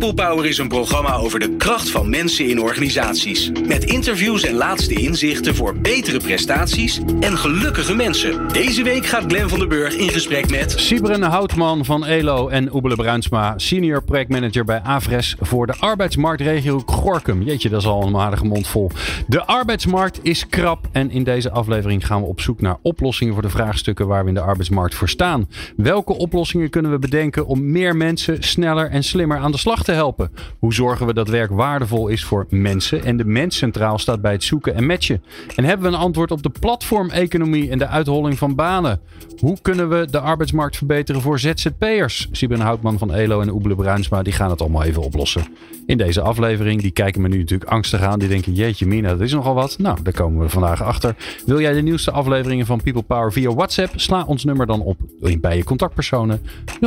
People Power is een programma over de kracht van mensen in organisaties. Met interviews en laatste inzichten voor betere prestaties en gelukkige mensen. Deze week gaat Glen van der Burg in gesprek met... Sibren Houtman van ELO en Oebele Bruinsma, senior projectmanager bij Avres voor de arbeidsmarktregio Gorkum. Jeetje, dat is al een aardige mond vol. De arbeidsmarkt is krap en in deze aflevering gaan we op zoek naar oplossingen voor de vraagstukken waar we in de arbeidsmarkt voor staan. Welke oplossingen kunnen we bedenken om meer mensen sneller en slimmer aan de slag te helpen? Hoe zorgen we dat werk waardevol is voor mensen en de mens centraal staat bij het zoeken en matchen? En hebben we een antwoord op de platformeconomie en de uitholling van banen? Hoe kunnen we de arbeidsmarkt verbeteren voor ZZP'ers? Sibren Houtman van ELO en Oebele Bruinsma die gaan het allemaal even oplossen. In deze aflevering, die kijken me nu natuurlijk angstig aan. Die denken, jeetje mina, dat is nogal wat. Nou, daar komen we vandaag achter. Wil jij de nieuwste afleveringen van People Power via WhatsApp? Sla ons nummer dan op bij je contactpersonen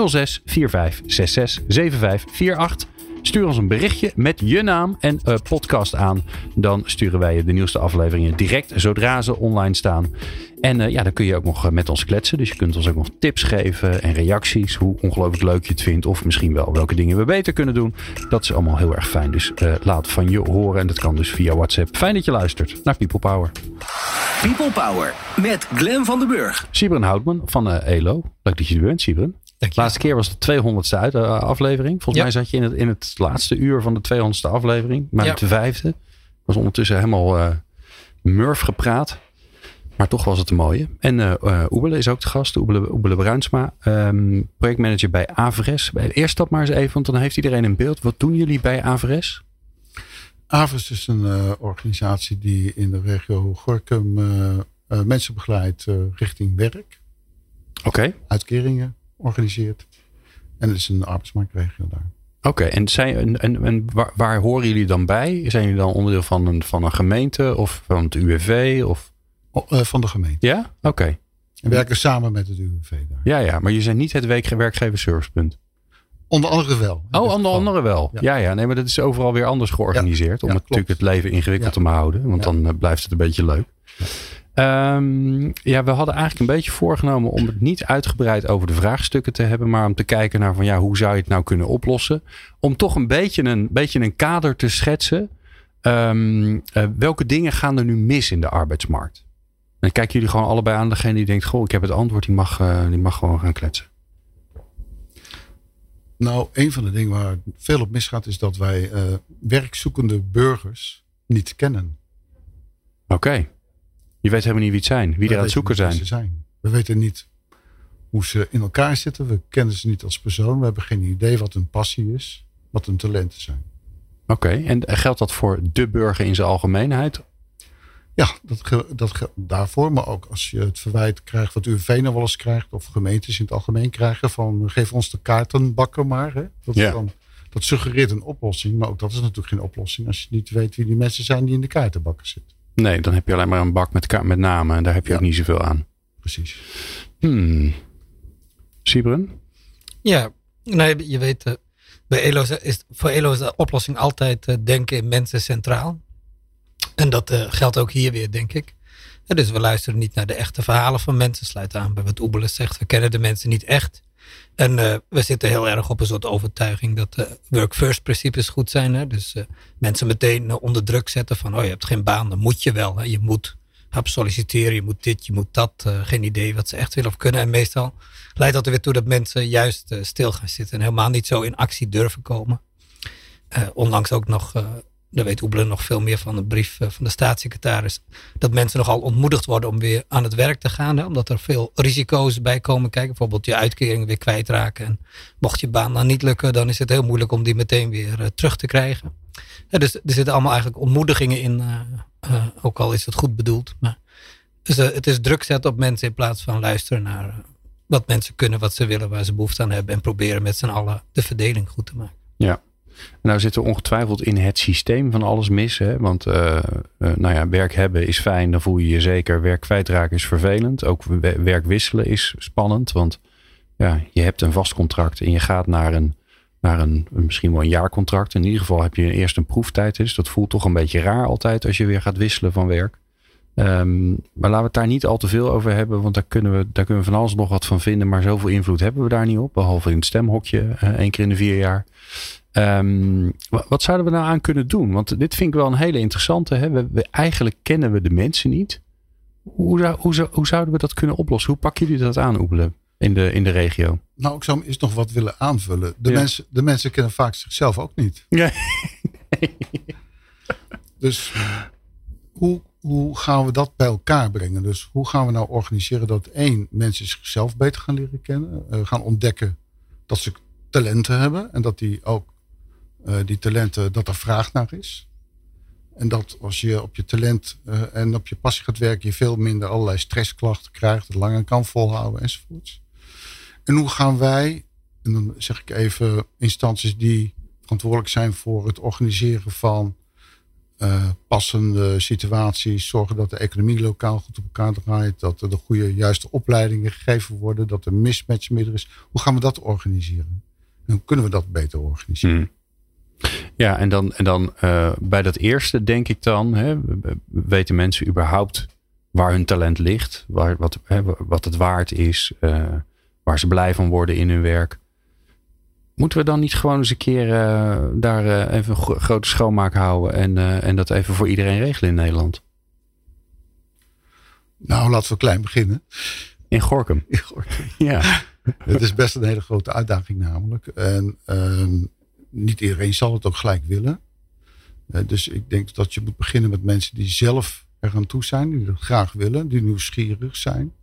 06 45 66 75 48. Stuur ons een berichtje met je naam en uh, podcast aan. Dan sturen wij je de nieuwste afleveringen direct zodra ze online staan. En uh, ja, dan kun je ook nog met ons kletsen. Dus je kunt ons ook nog tips geven en reacties. Hoe ongelooflijk leuk je het vindt. Of misschien wel welke dingen we beter kunnen doen. Dat is allemaal heel erg fijn. Dus uh, laat van je horen. En dat kan dus via WhatsApp. Fijn dat je luistert naar People Power. People Power met Glen van den Burg. Sibren Houtman van uh, ELO. Leuk dat je er bent, Sibren. Laatste keer was de 200ste uit, uh, aflevering. Volgens ja. mij zat je in het, in het laatste uur van de 200ste aflevering. Maar ja. de vijfde. Was ondertussen helemaal uh, murf gepraat. Maar toch was het een mooie. En uh, Oebele is ook de gast. Oebele, Oebele Bruinsma. Um, projectmanager bij Avres. Eerst stap maar eens even, want dan heeft iedereen een beeld. Wat doen jullie bij Avres? Avres is een uh, organisatie die in de regio Gorkum mensen begeleidt richting werk. Oké. Okay. Uitkeringen organiseert. En het is een arbeidsmarktregio daar. Oké, okay, en, zijn, en, en waar, waar, horen jullie dan bij? Zijn jullie dan onderdeel van een, van een gemeente of van het UWV? Of? Uh, van de gemeente. Ja? Oké. Okay. En werken samen met het UWV daar. Ja, ja, maar je zijn niet het werkgeverservicepunt. Onder andere wel. Oh, onder andere wel. Ja. ja. ja, nee, maar dat is overal weer anders georganiseerd. Ja, om het, natuurlijk het leven ingewikkeld te houden. Want dan uh, blijft het een beetje leuk. Um, ja, we hadden eigenlijk een beetje voorgenomen om het niet uitgebreid over de vraagstukken te hebben, maar om te kijken naar van ja, hoe zou je het nou kunnen oplossen? Om toch een beetje een, beetje een kader te schetsen. Um, uh, welke dingen gaan er nu mis in de arbeidsmarkt? Dan kijken jullie gewoon allebei aan degene die denkt, goh, ik heb het antwoord, die mag, uh, die mag gewoon gaan kletsen. Nou, een van de dingen waar veel op misgaat is dat wij uh, werkzoekende burgers niet kennen. Oké. Okay. Je weet helemaal niet wie het zijn, wie er aan het zoeken zijn. Ze zijn. We weten niet hoe ze in elkaar zitten. We kennen ze niet als persoon. We hebben geen idee wat hun passie is, wat hun talenten zijn. Oké, okay. en geldt dat voor de burger in zijn algemeenheid? Ja, dat, dat daarvoor. Maar ook als je het verwijt krijgt wat UWV nou wel eens krijgt. Of gemeentes in het algemeen krijgen. Van geef ons de kaartenbakken maar. Hè. Dat, ja. dan, dat suggereert een oplossing. Maar ook dat is natuurlijk geen oplossing. Als je niet weet wie die mensen zijn die in de kaartenbakken zitten. Nee, dan heb je alleen maar een bak met, met namen. En daar heb je ja. ook niet zoveel aan. Precies. Hmm. Sibren? Ja, nee, je weet, uh, bij ELO is, voor ELO is de oplossing altijd uh, denken in mensen centraal. En dat uh, geldt ook hier weer, denk ik. En dus we luisteren niet naar de echte verhalen van mensen. Sluit aan bij wat Oebele zegt. We kennen de mensen niet echt. En uh, we zitten heel erg op een soort overtuiging dat uh, work first principes goed zijn. Hè? Dus uh, mensen meteen onder druk zetten van oh je hebt geen baan, dan moet je wel. Hè? Je moet hap solliciteren, je moet dit, je moet dat. geen idee wat ze echt willen of kunnen. En meestal leidt dat er weer toe dat mensen juist stil gaan zitten. En helemaal niet zo in actie durven komen. onlangs ook nog daar weet Oebelen nog veel meer van de brief eh, van de staatssecretaris. Dat mensen nogal ontmoedigd worden om weer aan het werk te gaan. Hè, omdat er veel risico's bij komen kijken. Bijvoorbeeld je uitkering weer kwijtraken. En mocht je baan dan niet lukken, dan is het heel moeilijk om die meteen weer uh, terug te krijgen. Dus er zitten allemaal eigenlijk ontmoedigingen in. Uh, ook al is het goed bedoeld. Maar, dus het is druk zetten op mensen in plaats van luisteren naar wat mensen kunnen, wat ze willen, waar ze behoefte aan hebben. En proberen met z'n allen de verdeling goed te maken. Ja, nou zit er ongetwijfeld in het systeem van alles mis. Hè? Want uh, uh, nou ja, werk hebben is fijn, dan voel je je zeker. Werk kwijtraken is vervelend. Ook werk wisselen is spannend. Want ja, je hebt een vast contract en je gaat naar een, naar een misschien wel een jaarcontract. In ieder geval heb je eerst een proeftijd. Dus dat voelt toch een beetje raar altijd als je weer gaat wisselen van werk. Ehm, maar laten we het daar niet al te veel over hebben, want daar kunnen, we, daar kunnen we van alles nog wat van vinden. Maar zoveel invloed hebben we daar niet op, behalve in het stemhokje uh, één keer in de vier jaar. Um, wat zouden we nou aan kunnen doen? Want dit vind ik wel een hele interessante. Hè? We, we, eigenlijk kennen we de mensen niet. Hoe, zou, hoe, hoe, zouden we dat kunnen oplossen? Hoe pakken jullie dat aan, Oebele, in de, in de regio? Nou, ik zou eens nog wat willen aanvullen. De, ja. mensen, de mensen kennen vaak zichzelf ook niet. Nee. Dus hoe, hoe gaan we dat bij elkaar brengen? Dus hoe gaan we nou organiseren dat één, mensen zichzelf beter gaan leren kennen. Uh, gaan ontdekken dat ze talenten hebben. En dat die ook uh, die talenten, dat er vraag naar is. En dat als je op je talent uh, en op je passie gaat werken, je veel minder allerlei stressklachten krijgt, het langer kan volhouden enzovoorts. En hoe gaan wij, en dan zeg ik even instanties die verantwoordelijk zijn voor het organiseren van uh, passende situaties, zorgen dat de economie lokaal goed op elkaar draait, dat er de goede, juiste opleidingen gegeven worden, dat er mismatch minder is. Hoe gaan we dat organiseren? En hoe kunnen we dat beter organiseren? Mm. Ja, en dan, en dan uh, bij dat eerste denk ik dan, hè, weten mensen überhaupt waar hun talent ligt, waar, wat, hè, wat het waard is, uh, waar ze blij van worden in hun werk. Moeten we dan niet gewoon eens een keer uh, daar even een grote schoonmaak houden en, en dat even voor iedereen regelen in Nederland? Nou, laten we klein beginnen. In Gorkum. In Gorkum. ja. Het is best een hele grote uitdaging namelijk. En ehm, niet iedereen zal het ook gelijk willen. Uh, dus ik denk dat je moet beginnen met mensen die zelf er aan toe zijn. Die het graag willen. Die nieuwsgierig zijn.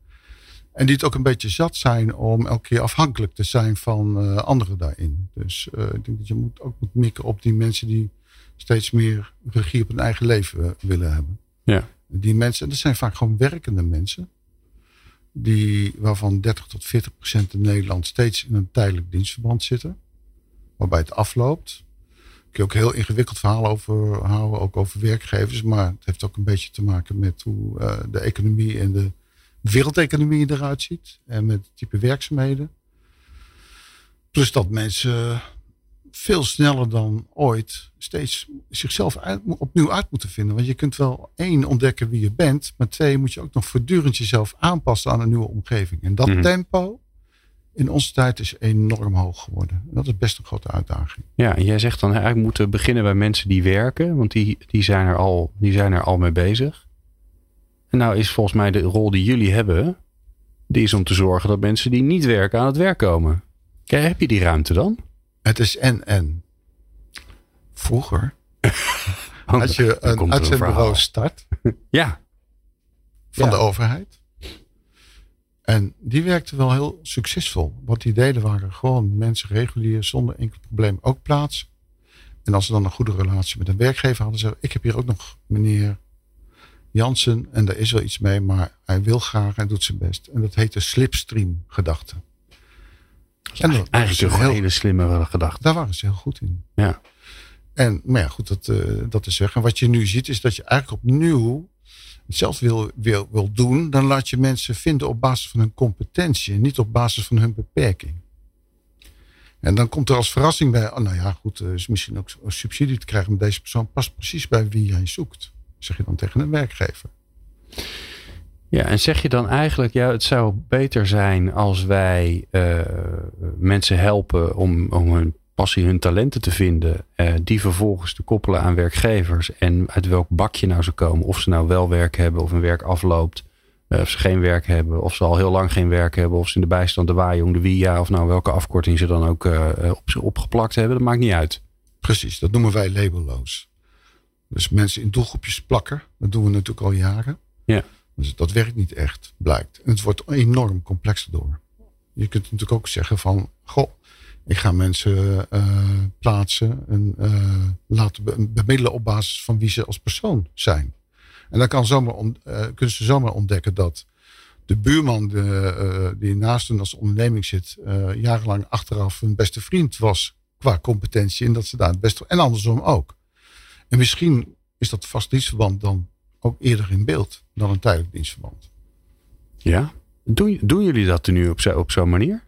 En die het ook een beetje zat zijn om elke keer afhankelijk te zijn van uh, anderen daarin. Dus uh, ik denk dat je moet ook moet mikken op die mensen die steeds meer regie op hun eigen leven willen hebben. Ja. Die mensen, en dat zijn vaak gewoon werkende mensen. Die, waarvan 30 tot 40 procent in Nederland steeds in een tijdelijk dienstverband zitten waarbij het afloopt. Kun je ook heel ingewikkeld verhaal over houden, ook over werkgevers. Maar het heeft ook een beetje te maken met hoe uh, de economie en de wereldeconomie eruit ziet. En met het type werkzaamheden. Plus dat mensen veel sneller dan ooit steeds zichzelf uit, opnieuw uit moeten vinden. Want je kunt wel één ontdekken wie je bent. Maar twee moet je ook nog voortdurend jezelf aanpassen aan een nieuwe omgeving. En dat mm -hmm. tempo in onze tijd is enorm hoog geworden. Dat is best een grote uitdaging. Ja, en jij zegt dan eigenlijk moeten beginnen bij mensen die werken, want die, die, zijn er al, die zijn er al mee bezig. En nou is volgens mij de rol die jullie hebben, die is om te zorgen dat mensen die niet werken aan het werk komen. Kijk, heb je die ruimte dan? Het is en-en. Vroeger, oh, als je een uitzendbureau start ja. van ja. de overheid, en die werkte wel heel succesvol. Wat die deden waren gewoon mensen regulier zonder enkel probleem ook plaatsen. En als ze dan een goede relatie met een werkgever hadden, zeiden ik heb hier ook nog meneer Jansen en daar is wel iets mee, maar hij wil graag en doet zijn best. En dat heet de slipstream gedachte. En dat eigenlijk een heel, hele slimme gedachte. Daar waren ze heel goed in. Ja. En, maar ja, goed, dat, uh, dat is weg. En wat je nu ziet, is dat je eigenlijk opnieuw hetzelfde wil, wil, wil doen, dan laat je mensen vinden op basis van hun competentie en niet op basis van hun beperking. En dan komt er als verrassing bij, oh, nou ja, goed, is misschien ook een subsidie te krijgen, maar deze persoon past precies bij wie jij zoekt. Zeg je dan tegen een werkgever. Ja, en zeg je dan eigenlijk, ja, het zou beter zijn als wij uh, mensen helpen om, om hun passie, hun talenten te vinden, uh, die vervolgens te koppelen aan werkgevers en uit welk bakje nou ze komen, of ze nou wel werk hebben of een werk afloopt, uh, of ze geen werk hebben, of ze al heel lang geen werk hebben, of ze in de bijstand, de waaijong, de WIA, of nou welke afkorting ze dan ook uh, op, opgeplakt hebben, dat maakt niet uit. Precies, dat noemen wij labelloos. Dus mensen in doelgroepjes plakken, dat doen we natuurlijk al jaren. Ja. Dus dat werkt niet echt, blijkt. En het wordt enorm complex door. Je kunt natuurlijk ook zeggen van, goh, ik ga mensen uh, plaatsen en uh, laten be bemiddelen op basis van wie ze als persoon zijn. En dan kan zomaar uh, kunnen ze zomaar ontdekken dat de buurman de, die naast hen als onderneming zit, jarenlang achteraf hun beste vriend was qua competentie. En dat ze daar het beste. En andersom ook. En misschien is dat vast dienstverband dan ook eerder in beeld dan een tijdelijk dienstverband. Ja, doen, doen jullie dat nu op zo'n op zo manier?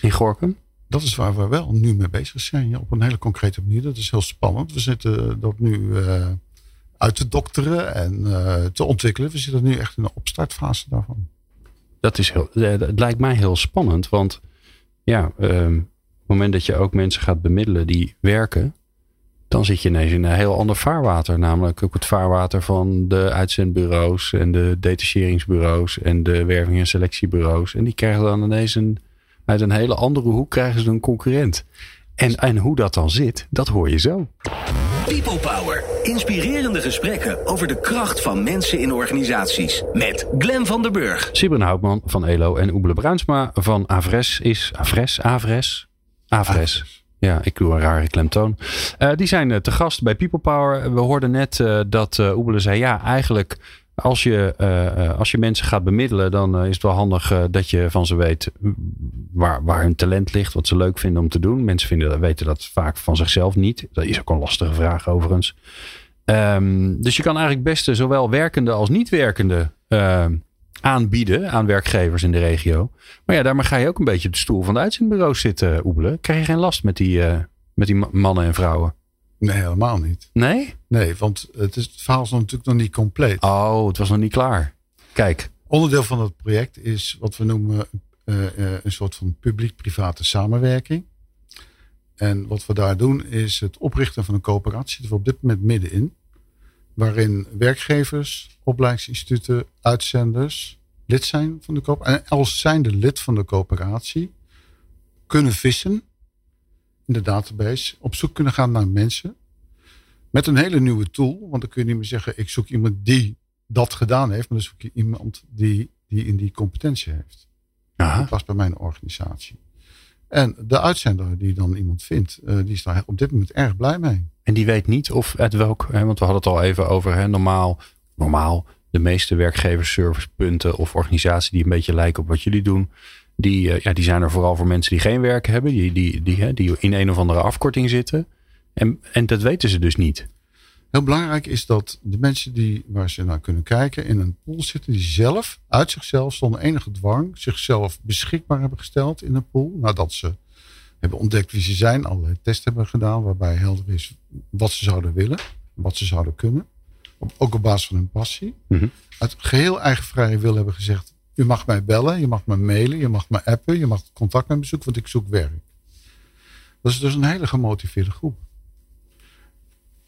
In Gorkum? Dat is waar we wel nu mee bezig zijn. Op een hele concrete manier. Dat is heel spannend. We zitten dat nu uh, uit te dokteren en te ontwikkelen. We zitten nu echt in de opstartfase daarvan. Dat is heel, het lijkt mij heel spannend, want ja, ehm, op het moment dat je ook mensen gaat bemiddelen die werken, dan zit je ineens in een heel ander vaarwater. Namelijk ook het vaarwater van de uitzendbureaus en de detacheringsbureaus en de werving- en selectiebureaus. En die krijgen dan ineens een, uit een hele andere hoek krijgen ze een concurrent. En, en hoe dat dan zit, dat hoor je zo. People Power. Inspirerende gesprekken over de kracht van mensen in organisaties. Met Glen van der Burg. Sibren Houtman van ELO en Oebele Bruinsma van Avres is... Avres? Avres? Avres. Ja, ik doe een rare klemtoon. Uh, die zijn uh, te gast bij People Power. We hoorden net uh, dat uh, Oebele zei: ja, eigenlijk als je, als je mensen gaat bemiddelen, dan is het wel handig dat je van ze weet waar, waar hun talent ligt, wat ze leuk vinden om te doen. Mensen vinden, weten dat vaak van zichzelf niet. Dat is ook een lastige vraag overigens. Um, dus je kan eigenlijk best zowel werkende als niet werkende aanbieden aan werkgevers in de regio. Maar ja, daarmee ga je ook een beetje op de stoel van de uitzendbureaus zitten oebelen. Krijg je geen last met die, met die mannen en vrouwen? Nee, helemaal niet. Nee? Nee, want het, is, het verhaal is natuurlijk nog niet compleet. Oh, het was nog niet klaar. Kijk. Onderdeel van het project is wat we noemen uh, uh, een soort van publiek-private samenwerking. En wat we daar doen is het oprichten van een coöperatie. Dat we op dit moment middenin waarin werkgevers, opleidingsinstituten, uitzenders lid zijn van de coöperatie. En als zijnde lid van de coöperatie kunnen vissen in de database, op zoek kunnen gaan naar mensen. Met een hele nieuwe tool, want dan kun je niet meer zeggen, ik zoek iemand die dat gedaan heeft, maar dan zoek je iemand die, die in die competentie heeft. Aha. Dat past bij mijn organisatie. En de uitzender die dan iemand vindt, uh, die is daar op dit moment erg blij mee. En die weet niet of het welk, hè, want we hadden het al even over hè, normaal, normaal de meeste werkgeversservicepunten of organisaties die een beetje lijken op wat jullie doen. Die, uh, ja, die zijn er vooral voor mensen die geen werk hebben, die, die, die, hè, die in een of andere afkorting zitten. En, en dat weten ze dus niet. Heel belangrijk is dat de mensen die, waar ze naar kunnen kijken in een pool zitten, die zelf, uit zichzelf, zonder enige dwang, zichzelf beschikbaar hebben gesteld in een pool. Nadat ze hebben ontdekt wie ze zijn, allerlei tests hebben gedaan, waarbij helder is wat ze zouden willen, wat ze zouden kunnen. Ook op basis van hun passie. Mhm. Uit geheel eigen vrije wil hebben gezegd, u mag mij bellen, je mag me mailen, je mag me appen, je mag contact met me zoeken, want ik zoek werk. Dat is dus een hele gemotiveerde groep.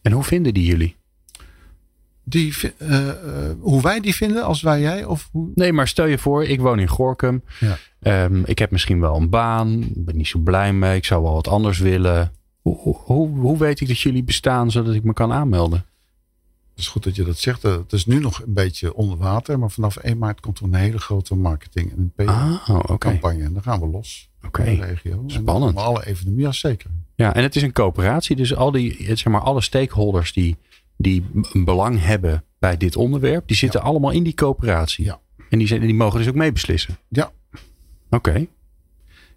En hoe vinden die jullie? Die, uh, hoe wij die vinden, als wij jij? Of hoe? Nee, maar stel je voor, ik woon in Gorkum. Ja. Um, ik heb misschien wel een baan. ben niet zo blij mee. Ik zou wel wat anders willen. Hoe, hoe, hoe weet ik dat jullie bestaan zodat ik me kan aanmelden? Het is goed dat je dat zegt. Het is nu nog een beetje onder water. Maar vanaf 1 maart komt er een hele grote marketing- en een PR-campagne. Ah, en dan gaan we los. Oké. In de regio. Spannend. En alle evenementen, ja zeker. Ja, en het is een coöperatie. Dus al die, zeg maar, alle stakeholders die, die een belang hebben bij dit onderwerp, die zitten Ja. allemaal in die coöperatie. Ja. En die, zijn, die mogen dus ook meebeslissen. Ja. Oké.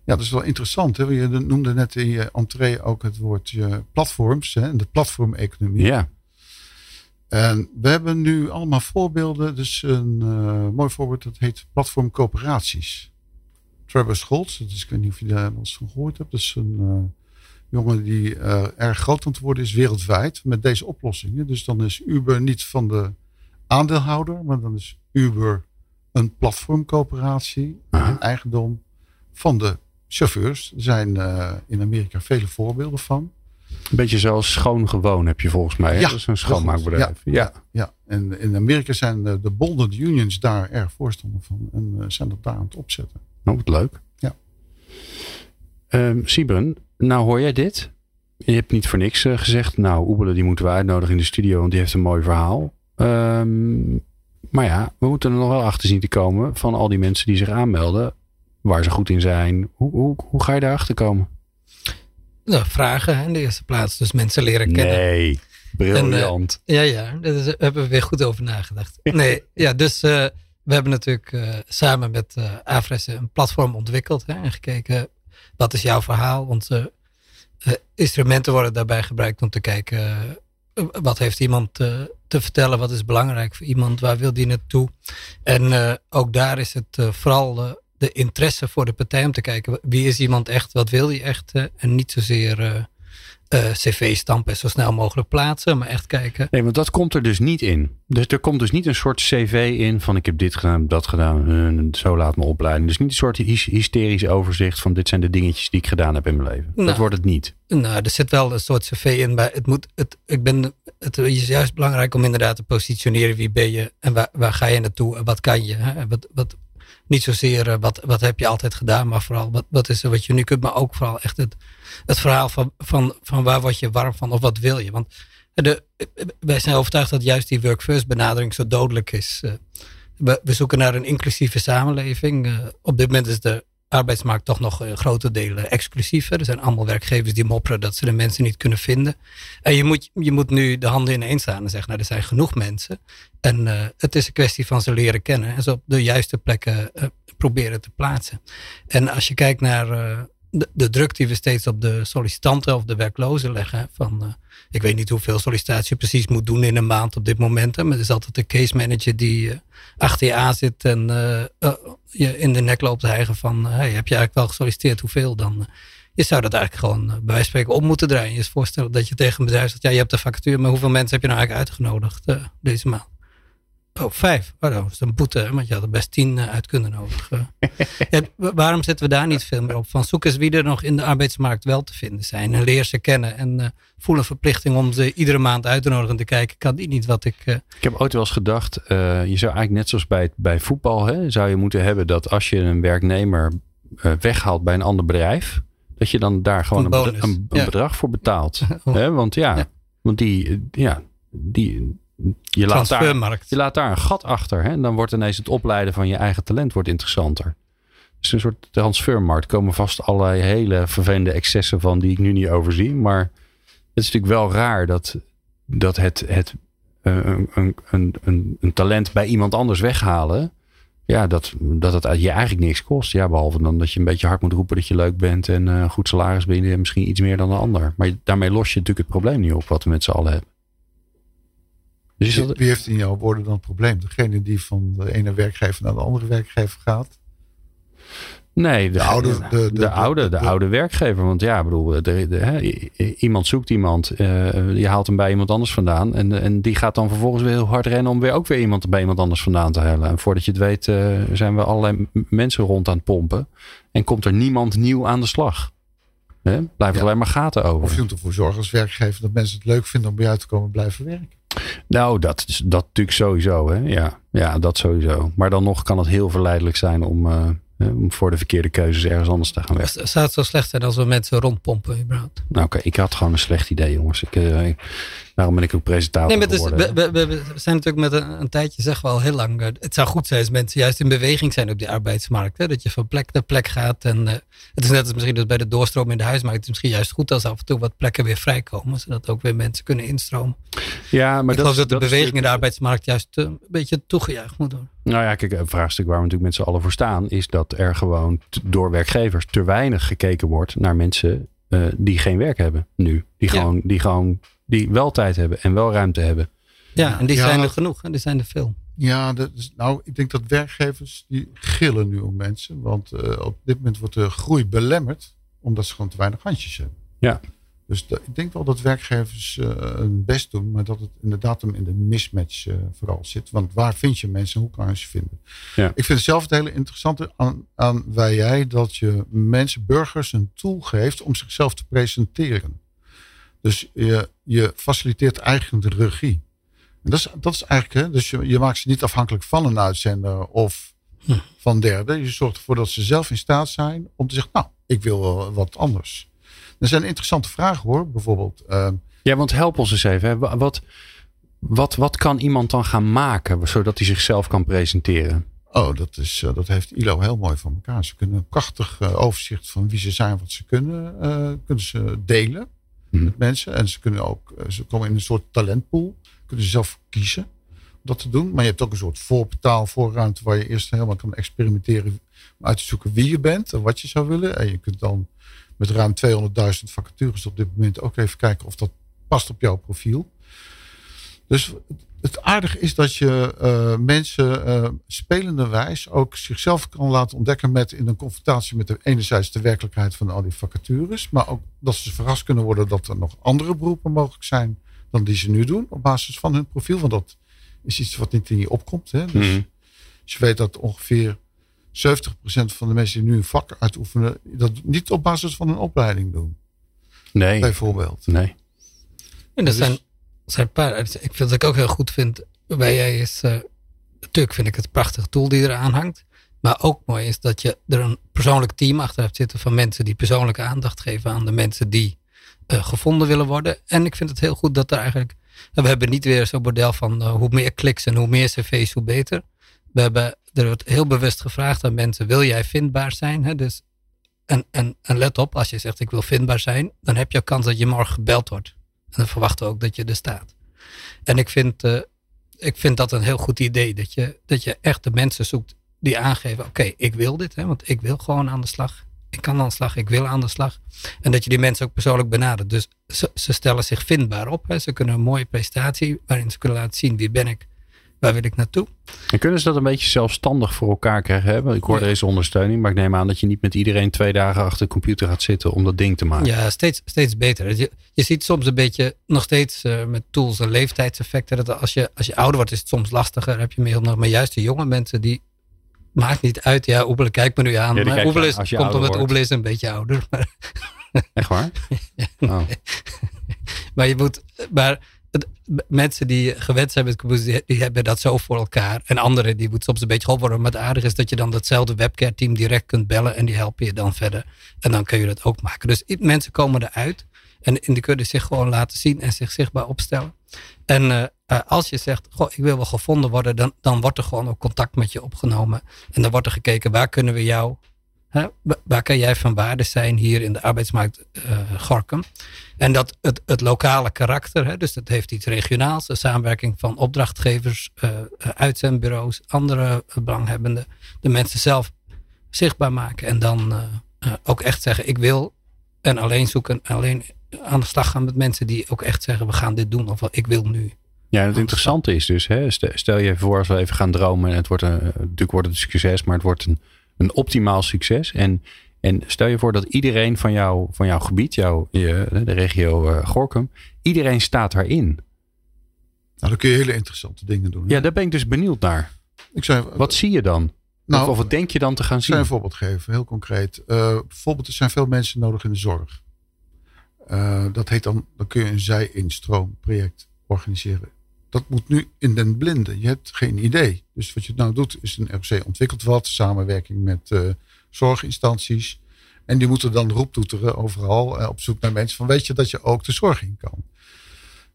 Ja, dat is wel interessant. Hè? Je noemde net in je entree ook het woordje platforms. Hè? En de platformeconomie. Ja. En we hebben nu allemaal voorbeelden. Dus een eh, mooi voorbeeld, dat heet platformcoöperaties. Travis Scholz, dat is, ik weet niet of je daar wel eens van gehoord hebt. Dat is een eh, jongen die eh, erg groot aan het worden is wereldwijd met deze oplossingen. Dus dan is Uber niet van de aandeelhouder, maar dan is Uber een platformcoöperatie. Een eigendom van de chauffeurs. Er zijn in Amerika vele voorbeelden van. Een beetje zoals schoon gewoon heb je volgens mij. hè? Ja, dat is een schoonmaakbedrijf. Ja, Ja. Ja, en in Amerika zijn de, de bonded unions daar erg voorstander van. En eh, zijn dat daar aan het opzetten. Oh, wat leuk. Ja. Siebren, nou hoor jij dit. Je hebt niet voor niks eh, gezegd. Nou, Oebele die moeten we uitnodigen in de studio, want die heeft een mooi verhaal. Ehm, maar ja, we moeten er nog wel achter zien te komen van al die mensen die zich aanmelden. Waar ze goed in zijn. Hoe, hoe, hoe ga je daarachter komen? Nou, vragen hè, in de eerste plaats. Dus mensen leren kennen. Nee, briljant. Ja, ja, daar hebben we weer goed over nagedacht. Nee, ja, dus eh, we hebben natuurlijk eh, samen met eh Afres een platform ontwikkeld hè, en gekeken wat is jouw verhaal. Onze eh, instrumenten worden daarbij gebruikt om te kijken eh, wat heeft iemand eh, te vertellen, wat is belangrijk voor iemand, waar wil die naartoe. En eh, ook daar is het eh, vooral eh, de interesse voor de partij om te kijken wie is iemand echt, wat wil hij echt eh, en niet zozeer eh, uh, cv stampen en zo snel mogelijk plaatsen. Maar echt kijken. Nee, want dat komt er dus niet in. Dus er komt dus niet een soort cv in van ik heb dit gedaan, dat gedaan. zo laat me opleiden. Dus niet een soort hysterisch overzicht van dit zijn de dingetjes die ik gedaan heb in mijn leven. dat nou, wordt het niet. Nou, er zit wel een soort cv in. Maar het, moet, het, ik ben, het is juist belangrijk om inderdaad te positioneren. Wie ben je en waar, waar ga je naartoe en wat kan je? Hè? Wat, wat, niet zozeer uh, wat, wat heb je altijd gedaan, maar vooral wat, wat is er wat je nu kunt. Maar ook vooral echt het, het verhaal van, van, van waar word je warm van of wat wil je. Want de, wij zijn overtuigd dat juist die work first benadering zo dodelijk is. Uh, we, we, zoeken naar een inclusieve samenleving. Uh, op dit moment is de arbeidsmarkt toch nog in grote delen exclusief. Er zijn allemaal werkgevers die mopperen dat ze de mensen niet kunnen vinden. En je moet, je moet nu de handen ineen staan en zeggen, nou, er zijn genoeg mensen. En uh, het is een kwestie van ze leren kennen en ze op de juiste plekken uh, proberen te plaatsen. En als je kijkt naar de, de, druk die we steeds op de sollicitanten of de werklozen leggen. Van, ik weet niet hoeveel sollicitatie je precies moet doen in een maand op dit moment. Maar er is altijd een case manager die achter je aan zit en je in de nek loopt hijgen van, hey, heb je eigenlijk wel gesolliciteerd, hoeveel dan? Je zou dat eigenlijk gewoon bij wijze spreken op moeten draaien. Je voorstellen dat je tegen een bedrijf zegt, ja, je hebt de vacature, maar hoeveel mensen heb je nou eigenlijk uitgenodigd deze maand? Oh, vijf. Oh, dat is een boete, want je had er best tien eh, uit kunnen nodigen. ja, waarom zetten we daar niet veel meer op? Van zoek eens wie er nog in de arbeidsmarkt wel te vinden zijn. En leer ze kennen. En uh, voel een verplichting om ze iedere maand uit te nodigen. Te kijken, kan die niet wat ik... Uh... Ik heb ooit wel eens gedacht, je zou eigenlijk net zoals bij, bij voetbal... Hè, zou je moeten hebben dat als je een werknemer weghaalt bij een ander bedrijf... dat je dan daar gewoon een, een, een, bedrag voor betaalt. hè? Want ja, ja, want die... Ja, die je laat, daar, je laat daar een gat achter. Hè? En dan wordt ineens het opleiden van je eigen talent wordt interessanter. Dus een soort transfermarkt komen vast allerlei hele vervelende excessen van die ik nu niet overzie. Maar het is natuurlijk wel raar dat, dat het, het uh, een, een, een, een, talent bij iemand anders weghalen. Ja, dat, dat het je eigenlijk niks kost. Ja, behalve dan dat je een beetje hard moet roepen dat je leuk bent en uh, goed salaris binnen en misschien iets meer dan een ander. Maar daarmee los je natuurlijk het probleem niet op wat we met z'n allen hebben. Dus Wie heeft in jouw woorden dan het probleem? Degene die van de ene werkgever naar de andere werkgever gaat? Nee, de, oude, de, de, oude, de, oude werkgever. Want ja, bedoel, iemand zoekt iemand. Uh, je haalt hem bij iemand anders vandaan. En, en die gaat dan vervolgens weer heel hard rennen om weer ook weer iemand bij iemand anders vandaan te halen. En voordat je het weet, uh, zijn we allerlei mensen rond aan het pompen. En komt er niemand nieuw aan de slag. Hè? Blijven alleen maar gaten over. Of je moet ervoor zorgen als werkgever dat mensen het leuk vinden om bij jou te komen blijven werken. Nou, dat, dat natuurlijk sowieso. Hè? Ja, ja, dat sowieso. Maar dan nog kan het heel verleidelijk zijn om, uh, om voor de verkeerde keuzes ergens anders te gaan werken. Zou het zo slecht zijn als we mensen rondpompen überhaupt? Nou oké, ik had gewoon een slecht idee jongens. Ik, uh, Daarom ben ik ook presentator nee, maar dus, we, we, we, zijn natuurlijk met een, een, tijdje, zeggen we al heel lang. Uh, het zou goed zijn als mensen juist in beweging zijn op die arbeidsmarkt. Hè? Dat je van plek naar plek gaat. En uh, het is net als misschien dus bij de doorstroom in de huismarkt. Het is misschien juist goed als af en toe wat plekken weer vrijkomen. Zodat ook weer mensen kunnen instromen. Ja, maar ik dat, geloof dat de beweging in de arbeidsmarkt juist uh, een beetje toegejuicht moet worden. Nou ja, kijk, een vraagstuk waar we natuurlijk met z'n allen voor staan. Is dat er gewoon door werkgevers te weinig gekeken wordt naar mensen die geen werk hebben nu. Die gewoon, die gewoon die wel tijd hebben en wel ruimte hebben. Ja, en die zijn er genoeg. En die zijn er veel. Ja, dat is, nou, ik denk dat werkgevers die gillen nu om mensen. Want uh, op dit moment wordt de groei belemmerd. Omdat ze gewoon te weinig handjes hebben. Ja. Dus ik denk wel dat werkgevers uh, hun best doen. Maar dat het inderdaad hem in de mismatch uh, vooral zit. Want waar vind je mensen? Hoe kan je ze vinden? Ja. Ik vind het zelf het hele interessante aan, aan wij jij. Dat je mensen, burgers een tool geeft om zichzelf te presenteren. Dus je, je faciliteert eigen de regie. En dat is, dat is eigenlijk, hè, dus je, je maakt ze niet afhankelijk van een uitzender of hm. van derden. Je zorgt ervoor dat ze zelf in staat zijn om te zeggen, nou, ik wil wel wat anders. Er zijn interessante vragen hoor, bijvoorbeeld. Uh, ja, want help ons eens even. Hè. Wat, wat, wat kan iemand dan gaan maken zodat hij zichzelf kan presenteren? Oh, dat, is, uh, dat heeft ILO heel mooi van elkaar. Ze kunnen een prachtig uh, overzicht van wie ze zijn, wat ze kunnen, uh, kunnen ze delen. Mhm. met mensen. En ze kunnen ook, eh, ze komen in een soort talentpool. Kunnen ze zelf kiezen om dat te doen. Maar je hebt ook een soort voorbetaal, voorruimte waar je eerst helemaal kan experimenteren. Om uit te zoeken wie je bent en wat je zou willen. En je kunt dan met ruim 200.000 vacatures op dit moment ook even kijken of dat past op jouw profiel. Dus Het aardige is dat je uh, mensen uh, spelende wijs ook zichzelf kan laten ontdekken met in een confrontatie met de enerzijds de werkelijkheid van al die vacatures, maar ook dat ze verrast kunnen worden dat er nog andere beroepen mogelijk zijn dan die ze nu doen op basis van hun profiel. Want dat is iets wat niet in je opkomt. Hè? Dus mm. als je weet dat ongeveer 70% van de mensen die nu een vak uitoefenen, dat niet op basis van een opleiding doen. Nee. Bijvoorbeeld. Nee. En er zijn, zijn paar. Ik vind dat ik ook heel goed vind bij jij is. Uh, natuurlijk vind ik het een prachtig tool die eraan hangt. Maar ook mooi is dat je er een persoonlijk team achter hebt zitten van mensen die persoonlijke aandacht geven aan de mensen die uh, gevonden willen worden. En ik vind het heel goed dat er eigenlijk. We hebben niet weer zo'n model van uh, hoe meer kliks en hoe meer cv's, hoe beter. We hebben er wordt heel bewust gevraagd aan mensen: wil jij vindbaar zijn? Hè? Dus, en, en, en let op, als je zegt ik wil vindbaar zijn, dan heb je kans dat je morgen gebeld wordt. En dan verwachten we ook dat je er staat. En ik vind, uh, ik vind dat een heel goed idee. Dat je, dat je echt de mensen zoekt die aangeven: oké, ik wil dit, hè, want ik wil gewoon aan de slag. Ik kan aan de slag, ik wil aan de slag. En dat je die mensen ook persoonlijk benadert. Dus ze, ze stellen zich vindbaar op. Hè. Ze kunnen een mooie presentatie waarin ze kunnen laten zien wie ben ik waar wil ik naartoe? En kunnen ze dat een beetje zelfstandig voor elkaar krijgen? Hè? Ik hoor deze ondersteuning, maar ik neem aan dat je niet met iedereen twee dagen achter de computer gaat zitten om dat ding te maken. Ja, steeds, steeds beter. Je, je ziet soms een beetje nog steeds uh, met tools een leeftijdseffecten. Dat als je, als je ouder wordt is het soms lastiger. heb je meer nog maar juist de jonge mensen die maakt niet uit. Ja, Oebele kijkt me nu aan. Ja, maar Oebele is, komt omdat Oebele is een beetje ouder. Maar Echt waar? ja, oh. Maar je moet, maar mensen die gewend zijn die, hebben dat zo voor elkaar. En anderen, die moeten soms een beetje geholpen worden. Maar het aardige is dat je dan datzelfde webcare team direct kunt bellen. En die helpen je dan verder. En dan kun je dat ook maken. Dus mensen komen eruit. En die kunnen zich gewoon laten zien en zich zichtbaar opstellen. En uh, als je zegt, goh, ik wil wel gevonden worden, dan, dan wordt er gewoon ook contact met je opgenomen. En dan wordt er gekeken, waar kunnen we jou, waar kan jij van waarde zijn hier in de arbeidsmarkt uh, Gorkum? En dat het, het lokale karakter, hè, dus dat heeft iets regionaals, de samenwerking van opdrachtgevers, uh, uitzendbureaus, andere belanghebbenden, de mensen zelf zichtbaar maken. En dan ook echt zeggen, ik wil en alleen zoeken, alleen aan de slag gaan met mensen die ook echt zeggen, we gaan dit doen of ik wil nu. Ja, het interessante is dus, hè, stel je voor als we even gaan dromen en het wordt een, natuurlijk wordt het een succes, maar het wordt een, een optimaal succes. En en stel je voor dat iedereen van, jou, van jouw gebied, jouw, je, de regio uh, Gorkum, iedereen staat daarin. Nou, dan kun je hele interessante dingen doen. Ja, daar ben ik dus benieuwd naar. Ik zei, wat zie je dan? Nou, of, wat denk je dan te gaan zien? Ik een voorbeeld geven, heel concreet. Uh, bijvoorbeeld, er zijn veel mensen nodig in de zorg. Uh, dat heet dan, dan kun je een zij-instroomproject organiseren. Dat moet nu in den blinde. Je hebt geen idee. Dus wat je nou doet, is een RC ontwikkeld wat, samenwerking met zorginstanties. En die moeten dan roeptoeteren overal eh, op zoek naar mensen van weet je dat je ook de zorg in kan.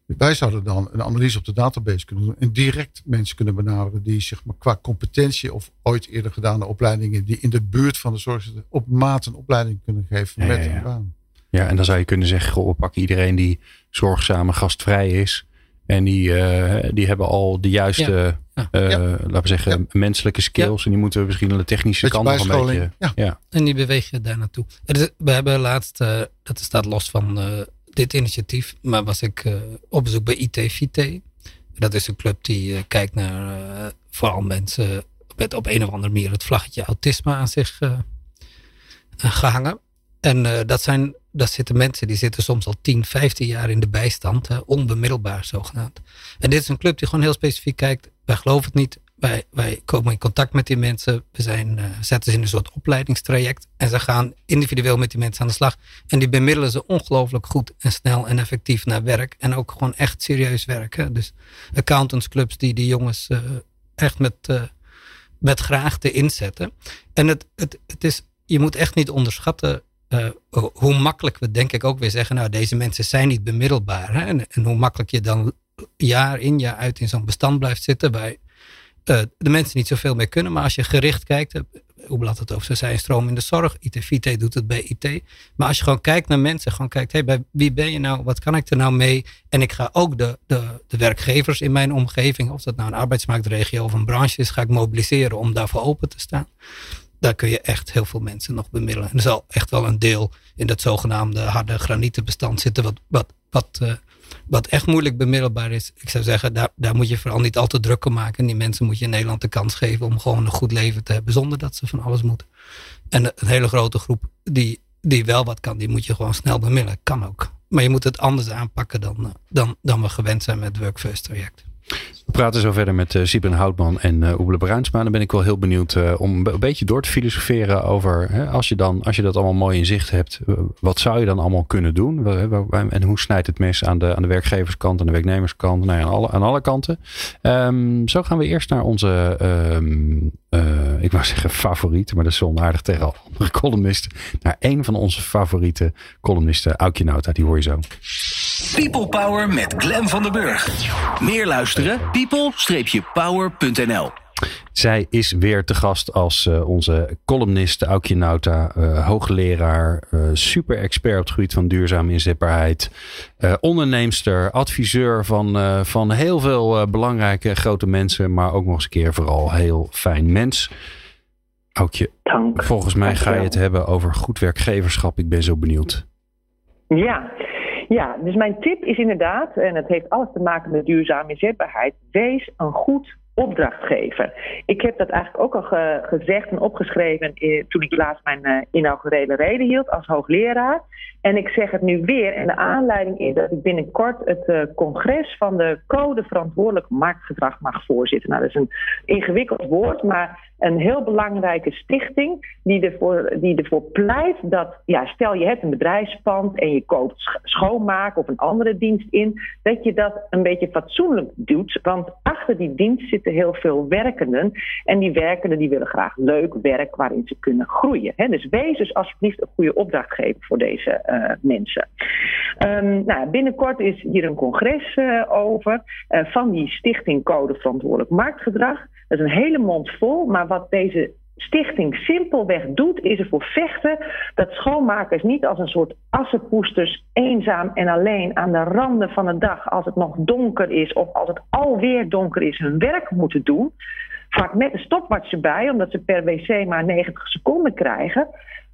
Wij zouden dan een analyse op de database kunnen doen en direct mensen kunnen benaderen die zeg maar, qua competentie of ooit eerder gedane opleidingen die in de buurt van de zorg zitten, op maat een opleiding kunnen geven met een baan. Ja, en dan zou je kunnen zeggen, goh, we pakken iedereen die zorgzame gastvrij is. En die, uh, die hebben al de juiste, ja. Uh, laten we zeggen, menselijke skills. En die moeten misschien aan de technische kant nog een beetje. Ja. En die beweeg je daar naartoe. We hebben laatst, uh, dat staat los van dit initiatief, maar was ik op bezoek bij IT Dat is een club die kijkt naar vooral mensen met op een of andere manier het vlaggetje autisme aan zich gehangen. En dat zijn dat zitten mensen die zitten soms al 10, 15 jaar in de bijstand, hè, onbemiddelbaar zogenaamd. En dit is een club die gewoon heel specifiek kijkt. Wij geloven het niet. Wij, wij komen in contact met die mensen. We zijn, uh, zetten ze in een soort opleidingstraject. En ze gaan individueel met die mensen aan de slag. En die bemiddelen ze ongelooflijk goed en snel en effectief naar werk. En ook gewoon echt serieus werken. Dus accountantsclubs die die jongens uh, echt met, uh, met graagte inzetten. En het, het, het is, je moet echt niet onderschatten uh, hoe makkelijk we denk ik ook weer zeggen, nou deze mensen zijn niet bemiddelbaar. Hè? En, hoe makkelijk je dan jaar in jaar uit in zo'n bestand blijft zitten bij uh, de mensen niet zoveel meer kunnen. Maar als je gericht kijkt, hoe blad het over, ze zijn stroom in de zorg, IT-VT doet het bij IT. Maar als je gewoon kijkt naar mensen, gewoon kijkt, hey, bij wie ben je nou, wat kan ik er nou mee? En ik ga ook de, de, de werkgevers in mijn omgeving, of dat nou een arbeidsmarktregio of een branche is, ga ik mobiliseren om daarvoor open te staan daar kun je echt heel veel mensen nog bemiddelen. En er zal echt wel een deel in dat zogenaamde harde granietenbestand zitten, wat, wat, wat, uh, Wat echt moeilijk bemiddelbaar is, ik zou zeggen, daar, daar moet je vooral niet al te druk om maken. Die mensen moet je in Nederland de kans geven om gewoon een goed leven te hebben zonder dat ze van alles moeten. En een hele grote groep die, die wel wat kan, die moet je gewoon snel bemiddelen. Kan ook. Maar je moet het anders aanpakken dan, dan, dan we gewend zijn met het Workfirst traject. We praten zo verder met uh, Sieben Houtman en uh, Oebele Bruinsma. Dan ben ik wel heel benieuwd uh, om een beetje door te filosoferen over hè, als, je dan, als je dat allemaal mooi in zicht hebt, wat zou je dan allemaal kunnen doen? En hoe snijdt het mes aan de, aan de werkgeverskant, aan de werknemerskant, nou ja, aan, alle, aan alle kanten? Um, zo gaan we eerst naar onze, um, ik wou zeggen favoriet, maar dat is onaardig tegen andere columnisten. Naar een van onze favoriete columnisten, Aukje Nauta, die hoor je zo. People Power met Glen van der Burg. Meer luisteren? people-power.nl zij is weer te gast als uh, onze columnist Aukje Nauta, uh, hoogleraar, uh, super expert op het gebied van duurzame inzetbaarheid, onderneemster, adviseur van, van heel veel belangrijke grote mensen, maar ook nog eens een keer vooral heel fijn mens. Aukje, Dank. volgens mij ga je het hebben over goed werkgeverschap. Ik ben zo benieuwd. Ja, ja, dus mijn tip is inderdaad, en het heeft alles te maken met duurzame inzetbaarheid, wees een goed opdrachtgever. Ik heb dat eigenlijk ook al gezegd en opgeschreven toen ik laatst mijn uh, inaugurele reden hield als hoogleraar. En ik zeg het nu weer. En de aanleiding is dat ik binnenkort het uh, congres van de Code Verantwoordelijk Marktgedrag mag voorzitten. Nou, dat is een ingewikkeld woord, maar een heel belangrijke stichting die ervoor, die ervoor pleit dat, ja, stel je hebt een bedrijfspand en je koopt schoonmaak of een andere dienst in, dat je dat een beetje fatsoenlijk doet. Want achter die dienst zitten heel veel werkenden en die werkenden die willen graag leuk werk waarin ze kunnen groeien. Hè? Dus wees dus alsjeblieft een goede opdrachtgever voor deze uh, mensen. Um, nou, binnenkort is hier een congres uh, over uh, van die stichting Code Verantwoordelijk Marktgedrag. Dat is een hele mond vol, maar wat deze stichting simpelweg doet, is ervoor vechten dat schoonmakers niet als een soort assenpoesters eenzaam en alleen aan de randen van de dag, als het nog donker is of als het alweer donker is, hun werk moeten doen. Vaak met een stopwatch erbij, omdat ze per wc maar 90 seconden krijgen.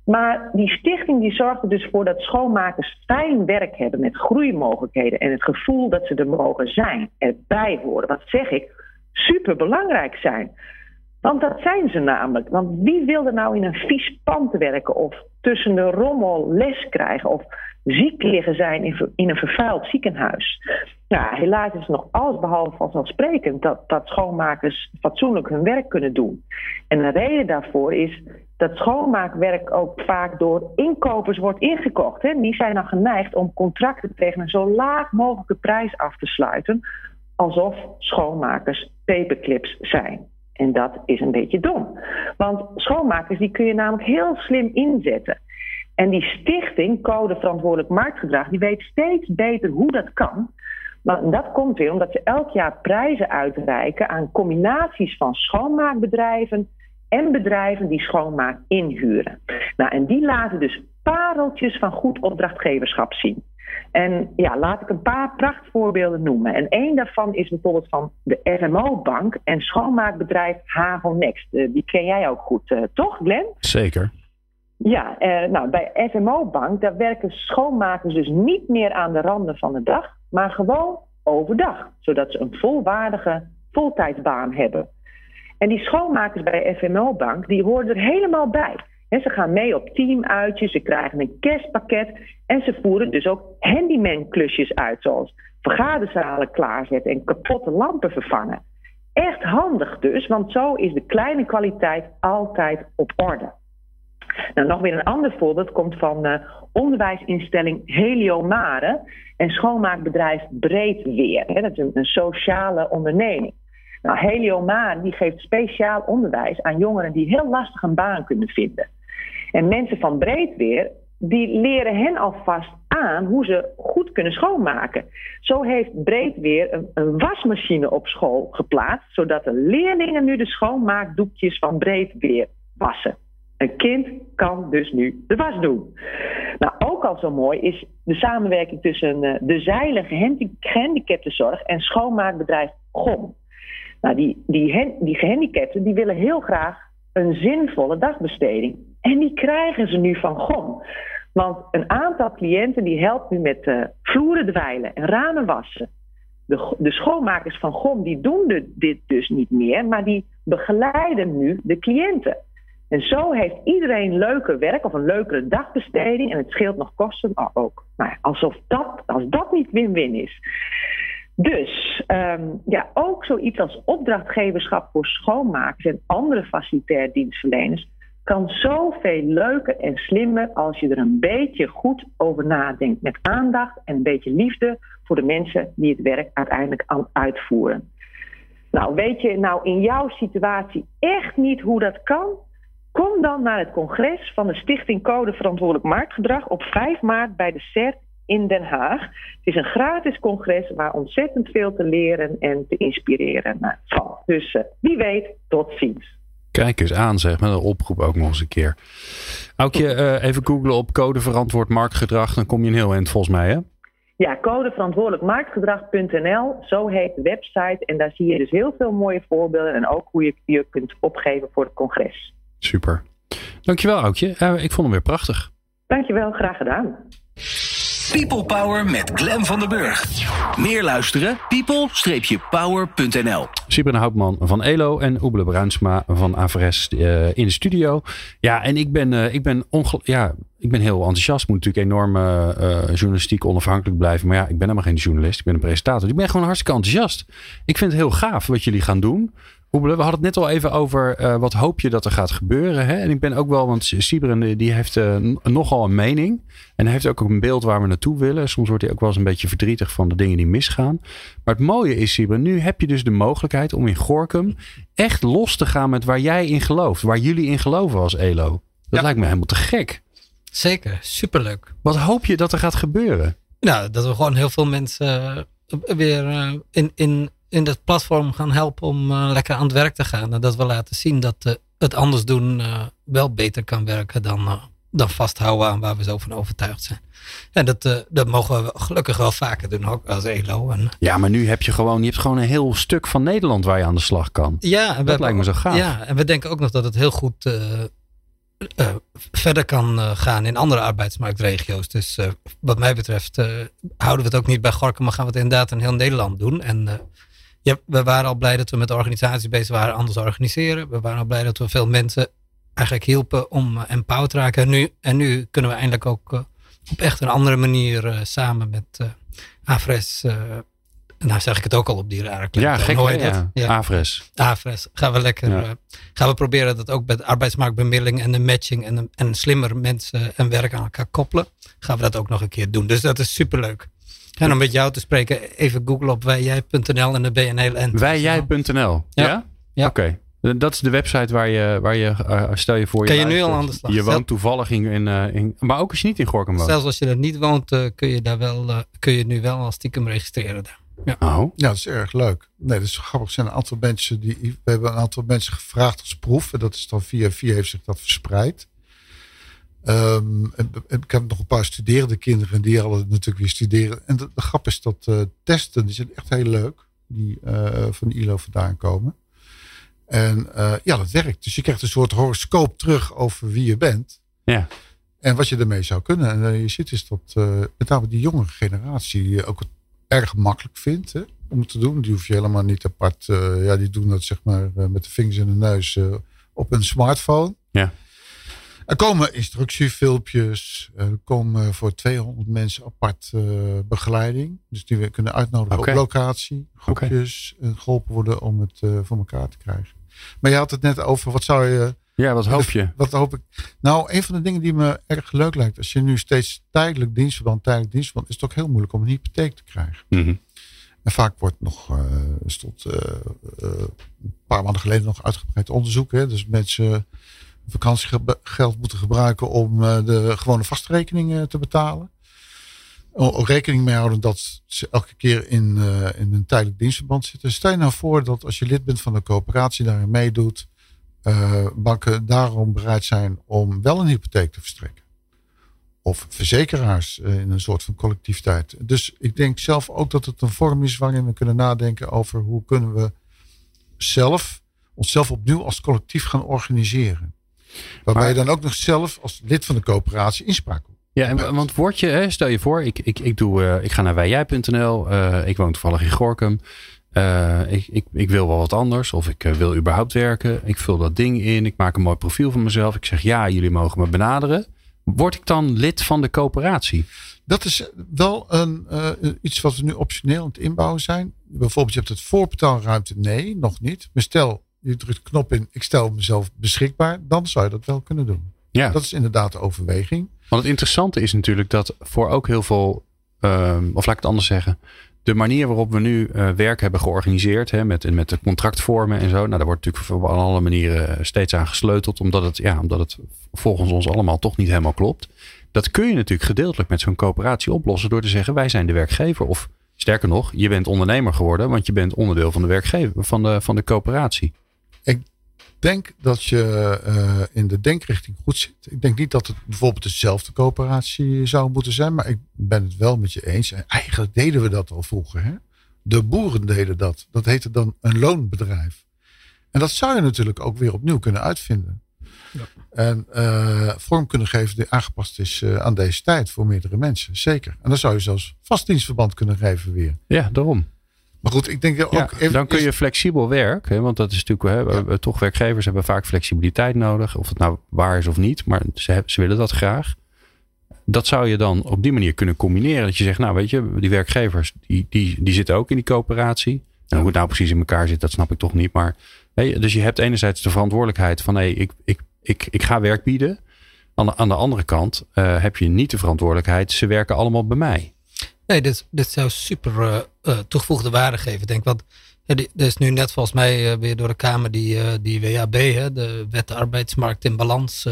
Maar die stichting die zorgt er dus voor dat schoonmakers fijn werk hebben met groeimogelijkheden en het gevoel dat ze er mogen zijn, erbij horen. Wat zeg ik? Super belangrijk zijn. Want dat zijn ze namelijk. Want wie wil er nou in een vies pand werken of tussen de rommel les krijgen of ziek liggen zijn in, een vervuild ziekenhuis? Ja, helaas is het nog alles behalve vanzelfsprekend dat, dat schoonmakers fatsoenlijk hun werk kunnen doen. En de reden daarvoor is dat schoonmaakwerk ook vaak door inkopers wordt ingekocht. Hè. Die zijn dan geneigd om contracten tegen een zo laag mogelijke prijs af te sluiten, alsof schoonmakers paperclips zijn. En dat is een beetje dom. Want schoonmakers die kun je namelijk heel slim inzetten. En die stichting Code Verantwoordelijk Marktgedrag, die weet steeds beter hoe dat kan. Maar dat komt weer omdat ze elk jaar prijzen uitreiken aan combinaties van schoonmaakbedrijven en bedrijven die schoonmaak inhuren. Nou, en die laten dus pareltjes van goed opdrachtgeverschap zien. En ja, laat ik een paar prachtvoorbeelden noemen. En één daarvan is bijvoorbeeld van de FMO-bank en schoonmaakbedrijf Havel Next. Uh, die ken jij ook goed, uh, toch, Glenn? Zeker. Ja, uh, nou, bij FMO-bank daar werken schoonmakers dus niet meer aan de randen van de dag, maar gewoon overdag, zodat ze een volwaardige voltijdsbaan hebben. En die schoonmakers bij FMO-bank, die horen er helemaal bij. Ze gaan mee op teamuitjes, ze krijgen een kerstpakket en ze voeren dus ook handyman-klusjes uit, zoals vergaderzalen klaarzetten en kapotte lampen vervangen. Echt handig dus, want zo is de kleine kwaliteit altijd op orde. Nou, nog weer een ander voorbeeld komt van uh, onderwijsinstelling Heliomare en schoonmaakbedrijf Breedweer. Hè, dat is een, een sociale onderneming. Nou, Heliomare die geeft speciaal onderwijs aan jongeren die heel lastig een baan kunnen vinden. En mensen van Breedweer, die leren hen alvast aan hoe ze goed kunnen schoonmaken. Zo heeft Breedweer een, een wasmachine op school geplaatst, zodat de leerlingen nu de schoonmaakdoekjes van Breedweer wassen. Een kind kan dus nu de was doen. Nou, ook al zo mooi is de samenwerking tussen uh, de zeilige gehandicaptenzorg en schoonmaakbedrijf GOM. Nou, die, die, die gehandicapten die willen heel graag een zinvolle dagbesteding. En die krijgen ze nu van GOM. Want een aantal cliënten die helpt nu met uh, vloeren dweilen en ramen wassen. De, de schoonmakers van GOM die doen dit dus niet meer, maar die begeleiden nu de cliënten. En zo heeft iedereen leuker werk of een leukere dagbesteding en het scheelt nog kosten ook. Nou alsof dat, als dat niet win-win is. Dus um, ja, ook zoiets als opdrachtgeverschap voor schoonmakers en andere facilitair dienstverleners kan zoveel leuker en slimmer als je er een beetje goed over nadenkt. Met aandacht en een beetje liefde voor de mensen die het werk uiteindelijk uitvoeren. Nou, weet je nou in jouw situatie echt niet hoe dat kan? Kom dan naar het congres van de Stichting Code Verantwoordelijk Marktgedrag op 5 maart bij de CERT in Den Haag. Het is een gratis congres waar ontzettend veel te leren en te inspireren valt. Dus uh, wie weet, tot ziens. Kijk eens aan, zeg, met een oproep ook nog eens een keer. Aukje, uh, even googlen op code verantwoord marktgedrag, dan kom je een heel eind volgens mij, hè? Ja, codeverantwoordelijkmarktgedrag.nl, zo heet de website. En daar zie je dus heel veel mooie voorbeelden en ook hoe je je kunt opgeven voor het congres. Super. Dankjewel, Aukje. Uh, ik vond hem weer prachtig. Dankjewel, graag gedaan. People Power met Glen van der Burg. Meer luisteren? people-power.nl Sibren Houtman van ELO en Oebele Bruinsma van Avres uh, in de studio. Ja, en ik ben, uh, ik ben, ja, ik ben heel enthousiast. Moet natuurlijk enorm uh, journalistiek onafhankelijk blijven. Maar ja, ik ben helemaal geen journalist. Ik ben een presentator. Ik ben gewoon hartstikke enthousiast. Ik vind het heel gaaf wat jullie gaan doen. We hadden het net al even over uh, wat hoop je dat er gaat gebeuren. Hè? En ik ben ook wel, want Sibren die heeft uh, nogal een mening. En hij heeft ook een beeld waar we naartoe willen. Soms wordt hij ook wel eens een beetje verdrietig van de dingen die misgaan. Maar het mooie is, Sibren, nu heb je dus de mogelijkheid om in Gorkum echt los te gaan met waar jij in gelooft. Waar jullie in geloven als ELO. Dat ja. lijkt me helemaal te gek. Zeker, superleuk. Wat hoop je dat er gaat gebeuren? Nou, dat we gewoon heel veel mensen weer in, in in dat platform gaan helpen om uh, lekker aan het werk te gaan. En dat we laten zien dat uh, het anders doen uh, wel beter kan werken dan, dan vasthouden aan waar we zo van overtuigd zijn. En dat, dat mogen we gelukkig wel vaker doen, ook als ELO. En, ja, maar nu heb je gewoon, je hebt gewoon een heel stuk van Nederland waar je aan de slag kan. Ja, en dat lijkt me zo gaaf. Ja, en we denken ook nog dat het heel goed verder kan gaan in andere arbeidsmarktregio's. Dus wat mij betreft houden we het ook niet bij Gorkum, maar gaan we het inderdaad in heel Nederland doen. En ja, we waren al blij dat we met de organisatie bezig waren anders organiseren. We waren al blij dat we veel mensen eigenlijk hielpen om uh, empowered te raken. En nu, en nu kunnen we eindelijk ook uh, op echt een andere manier uh, samen met uh, Afres. nou zeg ik het ook al op die rare kleur. Ja, gek hoor je ja. ja. Afres. Afres. Gaan we lekker. Ja. gaan we proberen dat ook met arbeidsmarktbemiddeling en de matching en, en slimmer mensen en werk aan elkaar koppelen. Gaan we dat ook nog een keer doen. Dus dat is superleuk. En om met jou te spreken, even googlen op wijjij.nl en de BNL. Wijjij.nl? Ja? ja. Oké. Dat is de website waar je, waar je uh, stel je voor je. Kan je nu al aan de slag? Je woont toevallig in, in, uh, in, Maar ook als je niet in Gorkum woont. Zelfs als je er niet woont, uh, kun je daar wel, kun je nu wel als stiekem registreren. Daar. Ja. Oh. ja, dat is erg leuk. Nee, dat is grappig. Er zijn een aantal mensen die. We hebben een aantal mensen gevraagd als proef. En dat is dan via via heeft zich dat verspreid. Um, ik heb nog een paar studerende kinderen die al natuurlijk weer studeren. En de, de grap is dat uh, testen, die zijn echt heel leuk. Die uh, van ILO vandaan komen. En uh, ja, dat werkt. Dus je krijgt een soort horoscoop terug over wie je bent. Ja. En wat je ermee zou kunnen. En je ziet is dat met name die jongere generatie ook het erg makkelijk vindt hè, om het te doen. Die hoef je helemaal niet apart. ja, die doen dat zeg maar met de vingers in de neus op een smartphone. Ja. Er komen instructiefilmpjes. Er komen voor 200 mensen apart uh, begeleiding. Dus die we kunnen uitnodigen okay. op locatie. Groepjes. Okay. En geholpen worden om het uh, voor elkaar te krijgen. Maar je had het net over, wat zou je... Ja, wat hoop je? Wat hoop ik? Nou, een van de dingen die me erg leuk lijkt. Als je nu steeds tijdelijk dienstverband, tijdelijk dienstverband. Is het ook heel moeilijk om een hypotheek te krijgen. Mm -hmm. En vaak wordt nog, uh, stond een paar maanden geleden nog uitgebreid onderzoek. Hè? Dus mensen vakantiegeld moeten gebruiken om uh, de gewone vastrekeningen te betalen. Ook rekening mee houden dat ze elke keer in, uh, in een tijdelijk dienstverband zitten. Stel je nou voor dat als je lid bent van de coöperatie daarin meedoet, banken daarom bereid zijn om wel een hypotheek te verstrekken. Of verzekeraars in een soort van collectiviteit. Dus ik denk zelf ook dat het een vorm is waarin we kunnen nadenken over hoe kunnen we zelf, onszelf opnieuw als collectief gaan organiseren. Waarbij maar, je dan ook nog zelf als lid van de coöperatie inspraak Ja, want word je, stel je voor, ik, ik, ik, doe, uh, ik ga naar wijjij.nl, uh, ik woon toevallig in Gorkum. Uh, ik, ik, ik wil wel wat anders of ik wil überhaupt werken. Ik vul dat ding in, ik maak een mooi profiel van mezelf. Ik zeg ja, jullie mogen me benaderen. Word ik dan lid van de coöperatie? Dat is wel een, iets wat we nu optioneel aan het inbouwen zijn. Bijvoorbeeld, je hebt het voorbetaalruimte. Nee, nog niet. Maar stel, je drukt de knop in, ik stel mezelf beschikbaar. Dan zou je dat wel kunnen doen. Ja. Dat is inderdaad de overweging. Want het interessante is natuurlijk dat voor ook heel veel, um, of laat ik het anders zeggen, de manier waarop we nu uh, werk hebben georganiseerd, hè, met, met de contractvormen en zo, nou, daar wordt natuurlijk op alle manieren steeds aan gesleuteld, omdat het, ja, omdat het volgens ons allemaal toch niet helemaal klopt. Dat kun je natuurlijk gedeeltelijk met zo'n coöperatie oplossen door te zeggen: wij zijn de werkgever. Of sterker nog, je bent ondernemer geworden, want je bent onderdeel van de werkgever, van de, van de coöperatie. Ik denk dat je uh, in de denkrichting goed zit. Ik denk niet dat het bijvoorbeeld dezelfde coöperatie zou moeten zijn, maar ik ben het wel met je eens. En eigenlijk deden we dat al vroeger. Hè? De boeren deden dat. Dat heette dan een loonbedrijf. En dat zou je natuurlijk ook weer opnieuw kunnen uitvinden. Ja. En uh, vorm kunnen geven die aangepast is uh, aan deze tijd voor meerdere mensen. Zeker. En dan zou je zelfs vastdienstverband kunnen geven weer. Ja, daarom. Maar goed, ik denk ook. even, dan kun je flexibel werken, want dat is natuurlijk. Hè. Toch werkgevers hebben vaak flexibiliteit nodig. Of het nou waar is of niet, maar ze, ze willen dat graag. Dat zou je dan op die manier kunnen combineren. Dat je zegt, nou weet je, die werkgevers die, die, die zitten ook in die coöperatie. En hoe het nou precies in elkaar zit, dat snap ik toch niet. Maar dus je hebt enerzijds de verantwoordelijkheid van hé, hey, ik, ik, ik, ik ga werk bieden. Aan de, aan de andere kant uh, heb je niet de verantwoordelijkheid, ze werken allemaal bij mij. Nee, dit, dit zou super uh, uh, toegevoegde waarde geven. denk, want er is nu net volgens mij uh, weer door de Kamer die, die WAB, hè, de Wet Arbeidsmarkt in Balans.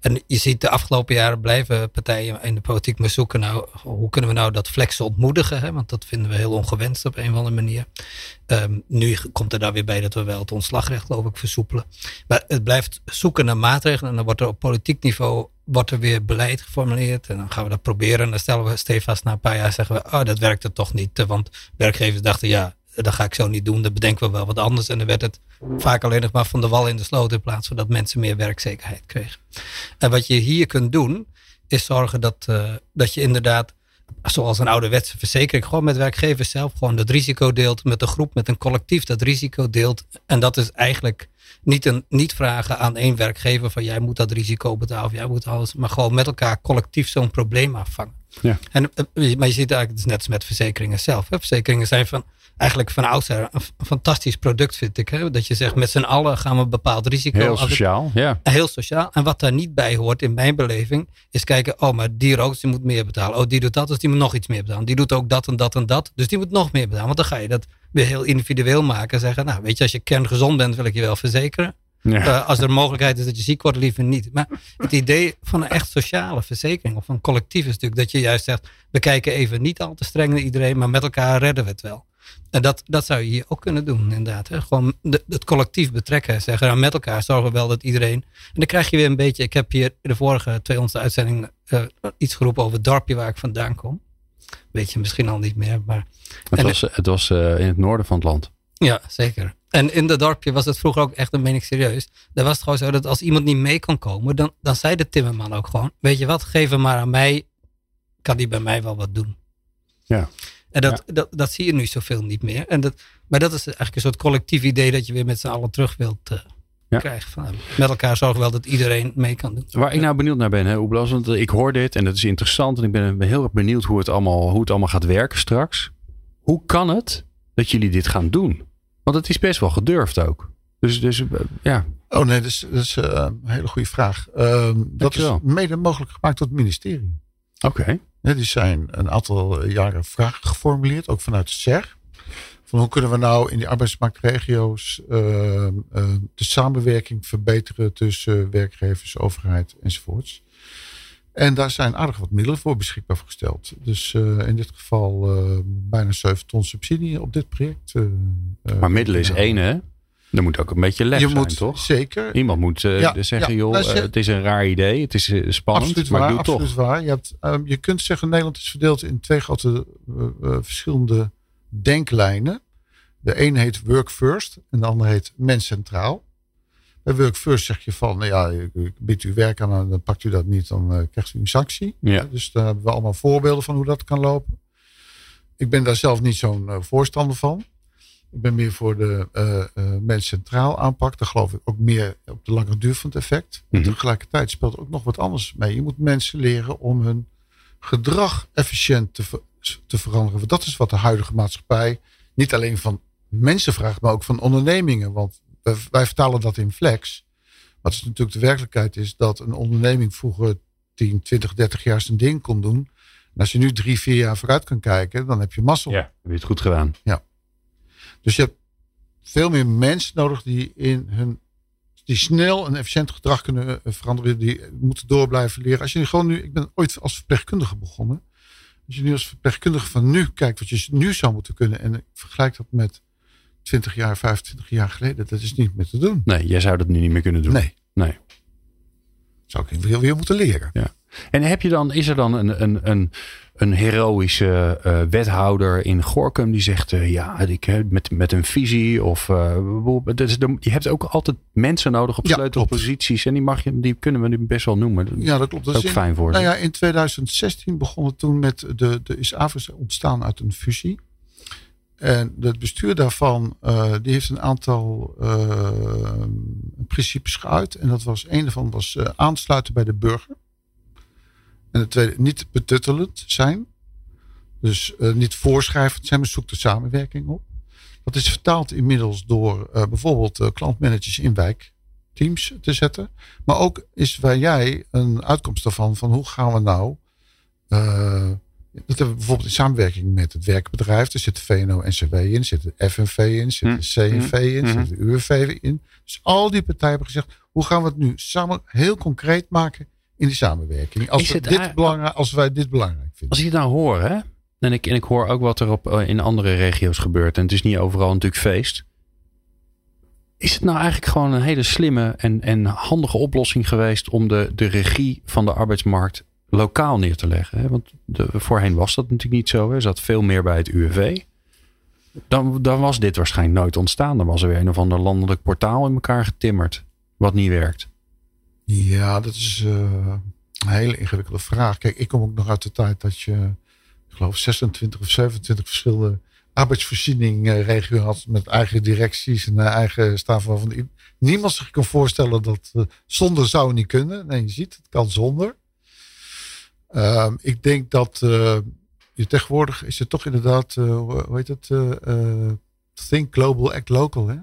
en je ziet de afgelopen jaren blijven partijen in de politiek maar zoeken. Nou, hoe kunnen we nou dat flexen ontmoedigen? Hè? Want dat vinden we heel ongewenst op een of andere manier. Um, nu komt er daar weer bij dat we wel het ontslagrecht geloof ik versoepelen. Maar het blijft zoeken naar maatregelen. En dan wordt er op politiek niveau wordt er weer beleid geformuleerd. En dan gaan we dat proberen. En dan stellen we stevast na een paar jaar zeggen we, oh, dat werkte toch niet. Want werkgevers dachten, ja, dat ga ik zo niet doen. Dan bedenken we wel wat anders. En dan werd het vaak alleen nog maar van de wal in de sloot in plaats van dat mensen meer werkzekerheid kregen. En wat je hier kunt doen, is zorgen dat, uh, dat je inderdaad, zoals een ouderwetse verzekering, gewoon met werkgevers zelf gewoon dat risico deelt. Met een groep, met een collectief dat risico deelt. En dat is eigenlijk niet, een, niet vragen aan één werkgever van jij moet dat risico betalen of jij moet alles. Maar gewoon met elkaar collectief zo'n probleem afvangen. Ja. En, eh, maar je ziet eigenlijk, het is net als met verzekeringen zelf. Hè. Verzekeringen zijn van, eigenlijk van oudsher een fantastisch product vind ik. Hè? Dat je zegt met z'n allen gaan we een bepaald risico. Heel sociaal, ja. Heel sociaal. En wat daar niet bij hoort in mijn beleving is kijken, oh maar die rookt, die moet meer betalen. Oh die doet dat, dus die moet nog iets meer betalen. Die doet ook dat en dat en dat, dus die moet nog meer betalen. Want dan ga je dat weer heel individueel maken. En zeggen, nou weet je, als je kerngezond bent wil ik je wel verzekeren. Ja. Uh, als er mogelijkheid is dat je ziek wordt, liever niet. Maar het idee van een echt sociale verzekering of een collectief is natuurlijk dat je juist zegt, we kijken even niet al te streng naar iedereen, maar met elkaar redden we het wel. En dat, dat zou je hier ook kunnen doen, inderdaad. Hè? Gewoon de, het collectief betrekken. Zeggen, nou, met elkaar zorgen we wel dat iedereen. En dan krijg je weer een beetje. Ik heb hier in de vorige 200 uitzending uh, iets geroepen over het dorpje waar ik vandaan kom. Weet je misschien al niet meer. Maar, het was, het was uh, in het noorden van het land. Ja, zeker. En in dat dorpje was het vroeger ook echt, een meen ik serieus. Daar was het gewoon zo dat als iemand niet mee kon komen, dan, dan zei de timmerman ook gewoon: Weet je wat, geef hem maar aan mij. Kan die bij mij wel wat doen. Ja. En dat, dat, dat zie je nu zoveel niet meer. En dat, maar dat is eigenlijk een soort collectief idee dat je weer met z'n allen terug wilt uh, krijgen. Van, met elkaar zorgen wel dat iedereen mee kan doen. Waar ik nou benieuwd naar ben, hè, Oeblas, want ik hoor dit en dat is interessant. En ik ben heel erg benieuwd hoe het, allemaal, hoe het allemaal gaat werken straks. Hoe kan het dat jullie dit gaan doen? Want het is best wel gedurfd ook. Dus, dus ja. Oh nee, dat is, dat is uh, een hele goede vraag. Uh, dat is mede mogelijk gemaakt door het ministerie. Oké. Okay. Ja, die zijn een aantal jaren vragen geformuleerd, ook vanuit de SER. Van hoe kunnen we nou in die arbeidsmarktregio's uh, uh, de samenwerking verbeteren tussen werkgevers, overheid enzovoorts. En daar zijn aardig wat middelen voor beschikbaar gesteld. Dus uh, in dit geval bijna 7 ton subsidie op dit project. maar middelen is één hè? Er moet ook een beetje lef je zijn, moet, toch? Zeker. Iemand moet uh, ja, zeggen, joh, uh, het is een raar idee. Het is uh, spannend, absoluut maar waar, doe absoluut toch. waar. Je, hebt, um, je kunt zeggen, Nederland is verdeeld in twee grote verschillende denklijnen. De een heet Work First en de ander heet Mens Centraal. Bij Work First zeg je van, nou ja, ik bied u werk aan, dan pakt u dat niet, dan krijgt u een sanctie. Ja. Dus daar hebben we allemaal voorbeelden van hoe dat kan lopen. Ik ben daar zelf niet zo'n voorstander van. Ik ben meer voor de uh, mens centraal aanpak. Daar geloof ik ook meer op de lange duur van het effect. Mhm. Tegelijkertijd speelt ook nog wat anders mee. Je moet mensen leren om hun gedrag efficiënt te, ver te veranderen. Want dat is wat de huidige maatschappij niet alleen van mensen vraagt, maar ook van ondernemingen. Want wij, wij vertalen dat in flex. Wat is natuurlijk de werkelijkheid is dat een onderneming vroeger 10, 20, 30 jaar zijn ding kon doen. En als je nu drie, vier jaar vooruit kan kijken, dan heb je mazzel. Ja, heb je het goed gedaan. Ja. Dus je hebt veel meer mensen nodig die in hun die snel en efficiënt gedrag kunnen veranderen, die moeten door blijven leren. Als je gewoon nu, ik ben ooit als verpleegkundige begonnen. Als je nu als verpleegkundige van nu kijkt wat je nu zou moeten kunnen en ik vergelijk dat met 20 jaar, 25 jaar geleden, dat is niet meer te doen. Nee, jij zou dat nu niet meer kunnen doen. Nee. Nee. Zou ik weer, weer moeten leren. Ja. En heb je dan, is er dan een, een, een, een heroïsche uh, wethouder in Gorkum die zegt: uh, ja, ik, met, met een visie? Of uh, dus de, je hebt ook altijd mensen nodig op sleutelposities. En die, mag je, die kunnen we nu best wel noemen. Ja, dat klopt. Dat is ook in, fijn voor nou ja, in 2016 begon het toen met de, de is ontstaan uit een fusie. En het bestuur daarvan, die heeft een aantal principes geuit. En dat was, een daarvan was aansluiten bij de burger. En het tweede, niet betuttelend zijn. Dus niet voorschrijvend zijn, maar zoek de samenwerking op. Dat is vertaald inmiddels door bijvoorbeeld klantmanagers in wijkteams te zetten. Maar ook is waar jij een uitkomst daarvan van hoe gaan we nou dat hebben we bijvoorbeeld in samenwerking met het werkbedrijf. Er zit VNO-NCW in, er zit de FNV in, zit de CNV in, zit de UWV in. Dus al die partijen hebben gezegd, hoe gaan we het nu samen heel concreet maken in die samenwerking? Als, we dit belangrijk, als wij dit belangrijk vinden. Als je het nou hoort, hè? En ik, en ik hoor ook wat er op, in andere regio's gebeurt. En het is niet overal natuurlijk feest. Is het nou eigenlijk gewoon een hele slimme en, en handige oplossing geweest om de, de regie van de arbeidsmarkt lokaal neer te leggen. Hè? Want de, voorheen was dat natuurlijk niet zo. Er zat veel meer bij het UWV. Dan, dan was dit waarschijnlijk nooit ontstaan. Dan was er weer een of ander landelijk portaal in elkaar getimmerd. Wat niet werkt. Ja, dat is uh, een hele ingewikkelde vraag. Kijk, ik kom ook nog uit de tijd dat je, ik geloof, 26 of 27 verschillende arbeidsvoorziening had. Met eigen directies en eigen staf van niemand zich kan voorstellen dat uh, zonder zou niet kunnen. Nee, je ziet, het kan zonder. Uh, ik denk dat je tegenwoordig is het toch inderdaad, hoe heet het? think global, act local. Hè?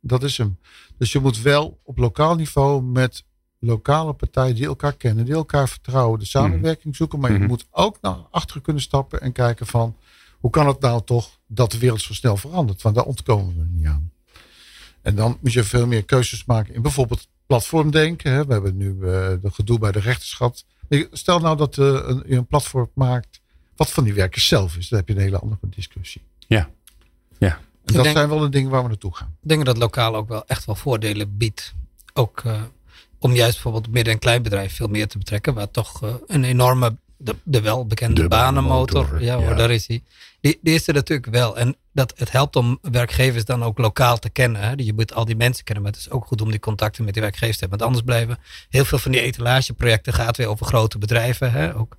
Dat is hem. Dus je moet wel op lokaal niveau met lokale partijen die elkaar kennen, die elkaar vertrouwen, de samenwerking zoeken. Maar je Mhm. moet ook naar achteren kunnen stappen en kijken van hoe kan het nou toch dat de wereld zo snel verandert? Want daar ontkomen we niet aan. En dan moet je veel meer keuzes maken in bijvoorbeeld platformdenken. Hè? We hebben nu uh, de gedoe bij de rechterschap. Stel nou dat uh, een, je een platform maakt wat van die werkers zelf is. Dan heb je een hele andere discussie. Ja. ja. En dat denk, zijn wel de dingen waar we naartoe gaan. Ik denk dat lokaal ook wel echt wel voordelen biedt. Ook uh, om juist bijvoorbeeld midden- en kleinbedrijf veel meer te betrekken. Waar toch uh, een enorme, de, de welbekende De banenmotor. banenmotor, Ja, hoor, ja. daar is hij. Die, die is er natuurlijk wel. En dat, het helpt om werkgevers dan ook lokaal te kennen. Hè. Je moet al die mensen kennen. Maar het is ook goed om die contacten met die werkgevers te hebben. Want anders blijven heel veel van die etalageprojecten gaat weer over grote bedrijven. Hè. Ook,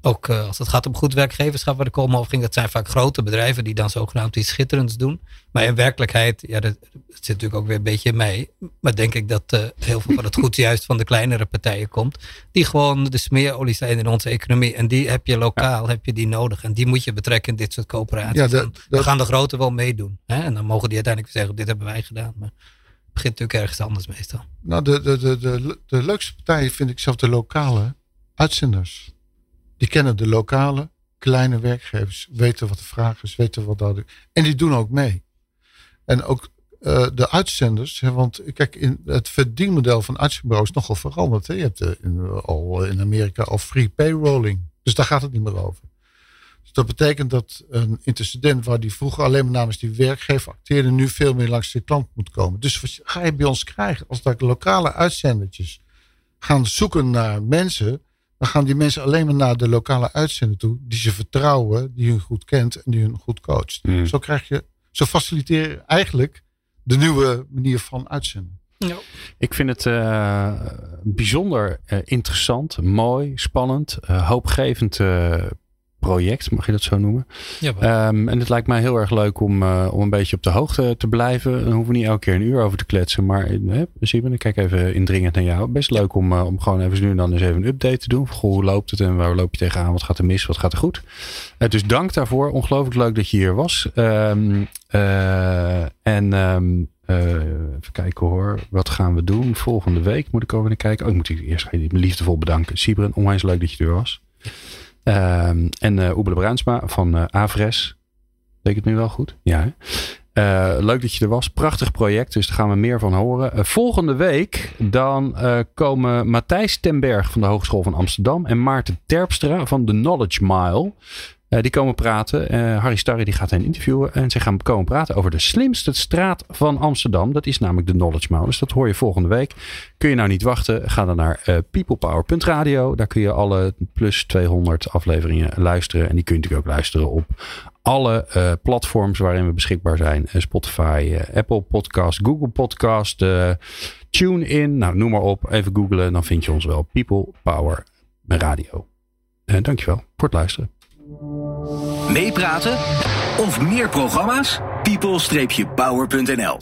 ook uh, als het gaat om goed werkgeverschap waar de kom over ging. Dat zijn vaak grote bedrijven die dan zogenaamd iets schitterends doen. Maar in werkelijkheid, ja, dat, dat zit natuurlijk ook weer een beetje in mij. Maar denk ik dat uh, heel veel van het goed juist van de kleinere partijen komt. Die gewoon de smeerolie zijn in onze economie. En die heb je lokaal, ja. heb je die nodig. En die moet je betrekken in dit soort coöperaties. Ja, dat, dat... Dan gaan de grote wel meedoen. Hè? En dan mogen die uiteindelijk zeggen, dit hebben wij gedaan. Maar het begint natuurlijk ergens anders meestal. Nou, de, de, de, de, de leukste partijen vind ik zelf de lokale uitzenders. Die kennen de lokale kleine werkgevers, weten wat de vraag is, weten wat is. En die doen ook mee. En ook uh, de uitzenders, hè, want kijk, in het verdienmodel van uitzendbureaus is nogal veranderd. Hè. Je hebt uh, in, al in Amerika al free payrolling. Dus daar gaat het niet meer over. Dus dat betekent dat een intercedent waar die vroeger alleen maar namens die werkgever acteerde, nu veel meer langs de klant moet komen. Dus wat ga je bij ons krijgen als dat lokale uitzendertjes gaan zoeken naar mensen dan gaan die mensen alleen maar naar de lokale uitzender toe, die ze vertrouwen, die hun goed kent en die hun goed coacht. Mm. Zo krijg je, zo faciliteer je eigenlijk de nieuwe manier van uitzenden. Ja. Ik vind het bijzonder interessant, mooi, spannend, hoopgevend project, mag je dat zo noemen. Ja, um, en het lijkt mij heel erg leuk om, uh, om een beetje op de hoogte te blijven. Dan hoeven we niet elke keer een uur over te kletsen. Maar hè, zie je, ik kijk even indringend naar jou. Best leuk om, uh, om gewoon even nu en dan eens even een update te doen. Goh, hoe loopt het en waar loop je tegenaan? Wat gaat er mis? Wat gaat er goed? Uh, dus dank daarvoor. Ongelooflijk leuk dat je hier was. Um, en um, even kijken hoor. Wat gaan we doen? Volgende week moet ik over naar kijken. Oh, ik moet je eerst liefdevol bedanken. Sibren, onwijs leuk dat je er was. Ehm, en uh, Oebele Bruinsma van uh, Avres. Deed ik het nu wel goed? Ja. Uh, leuk dat je er was. Prachtig project, dus daar gaan we meer van horen. volgende week dan komen Matthijs Tenberg van de Hogeschool van Amsterdam en Maarten Terpstra van de Knowledge Mile. Uh, die komen praten. Uh, Harry Starry die gaat hen interviewen. En ze gaan komen praten over de slimste straat van Amsterdam. Dat is namelijk de Knowledge Mile. Dus dat hoor je volgende week. Kun je nou niet wachten? Ga dan naar uh, peoplepower.radio. Daar kun je alle plus 200 afleveringen luisteren. En die kun je natuurlijk ook luisteren op alle platforms waarin we beschikbaar zijn. Spotify, Apple Podcast, Google Podcast, TuneIn. Nou, noem maar op. Even googlen. Dan vind je ons wel. People Power Radio. dankjewel voor het luisteren. Meepraten of meer programma's? people-power.nl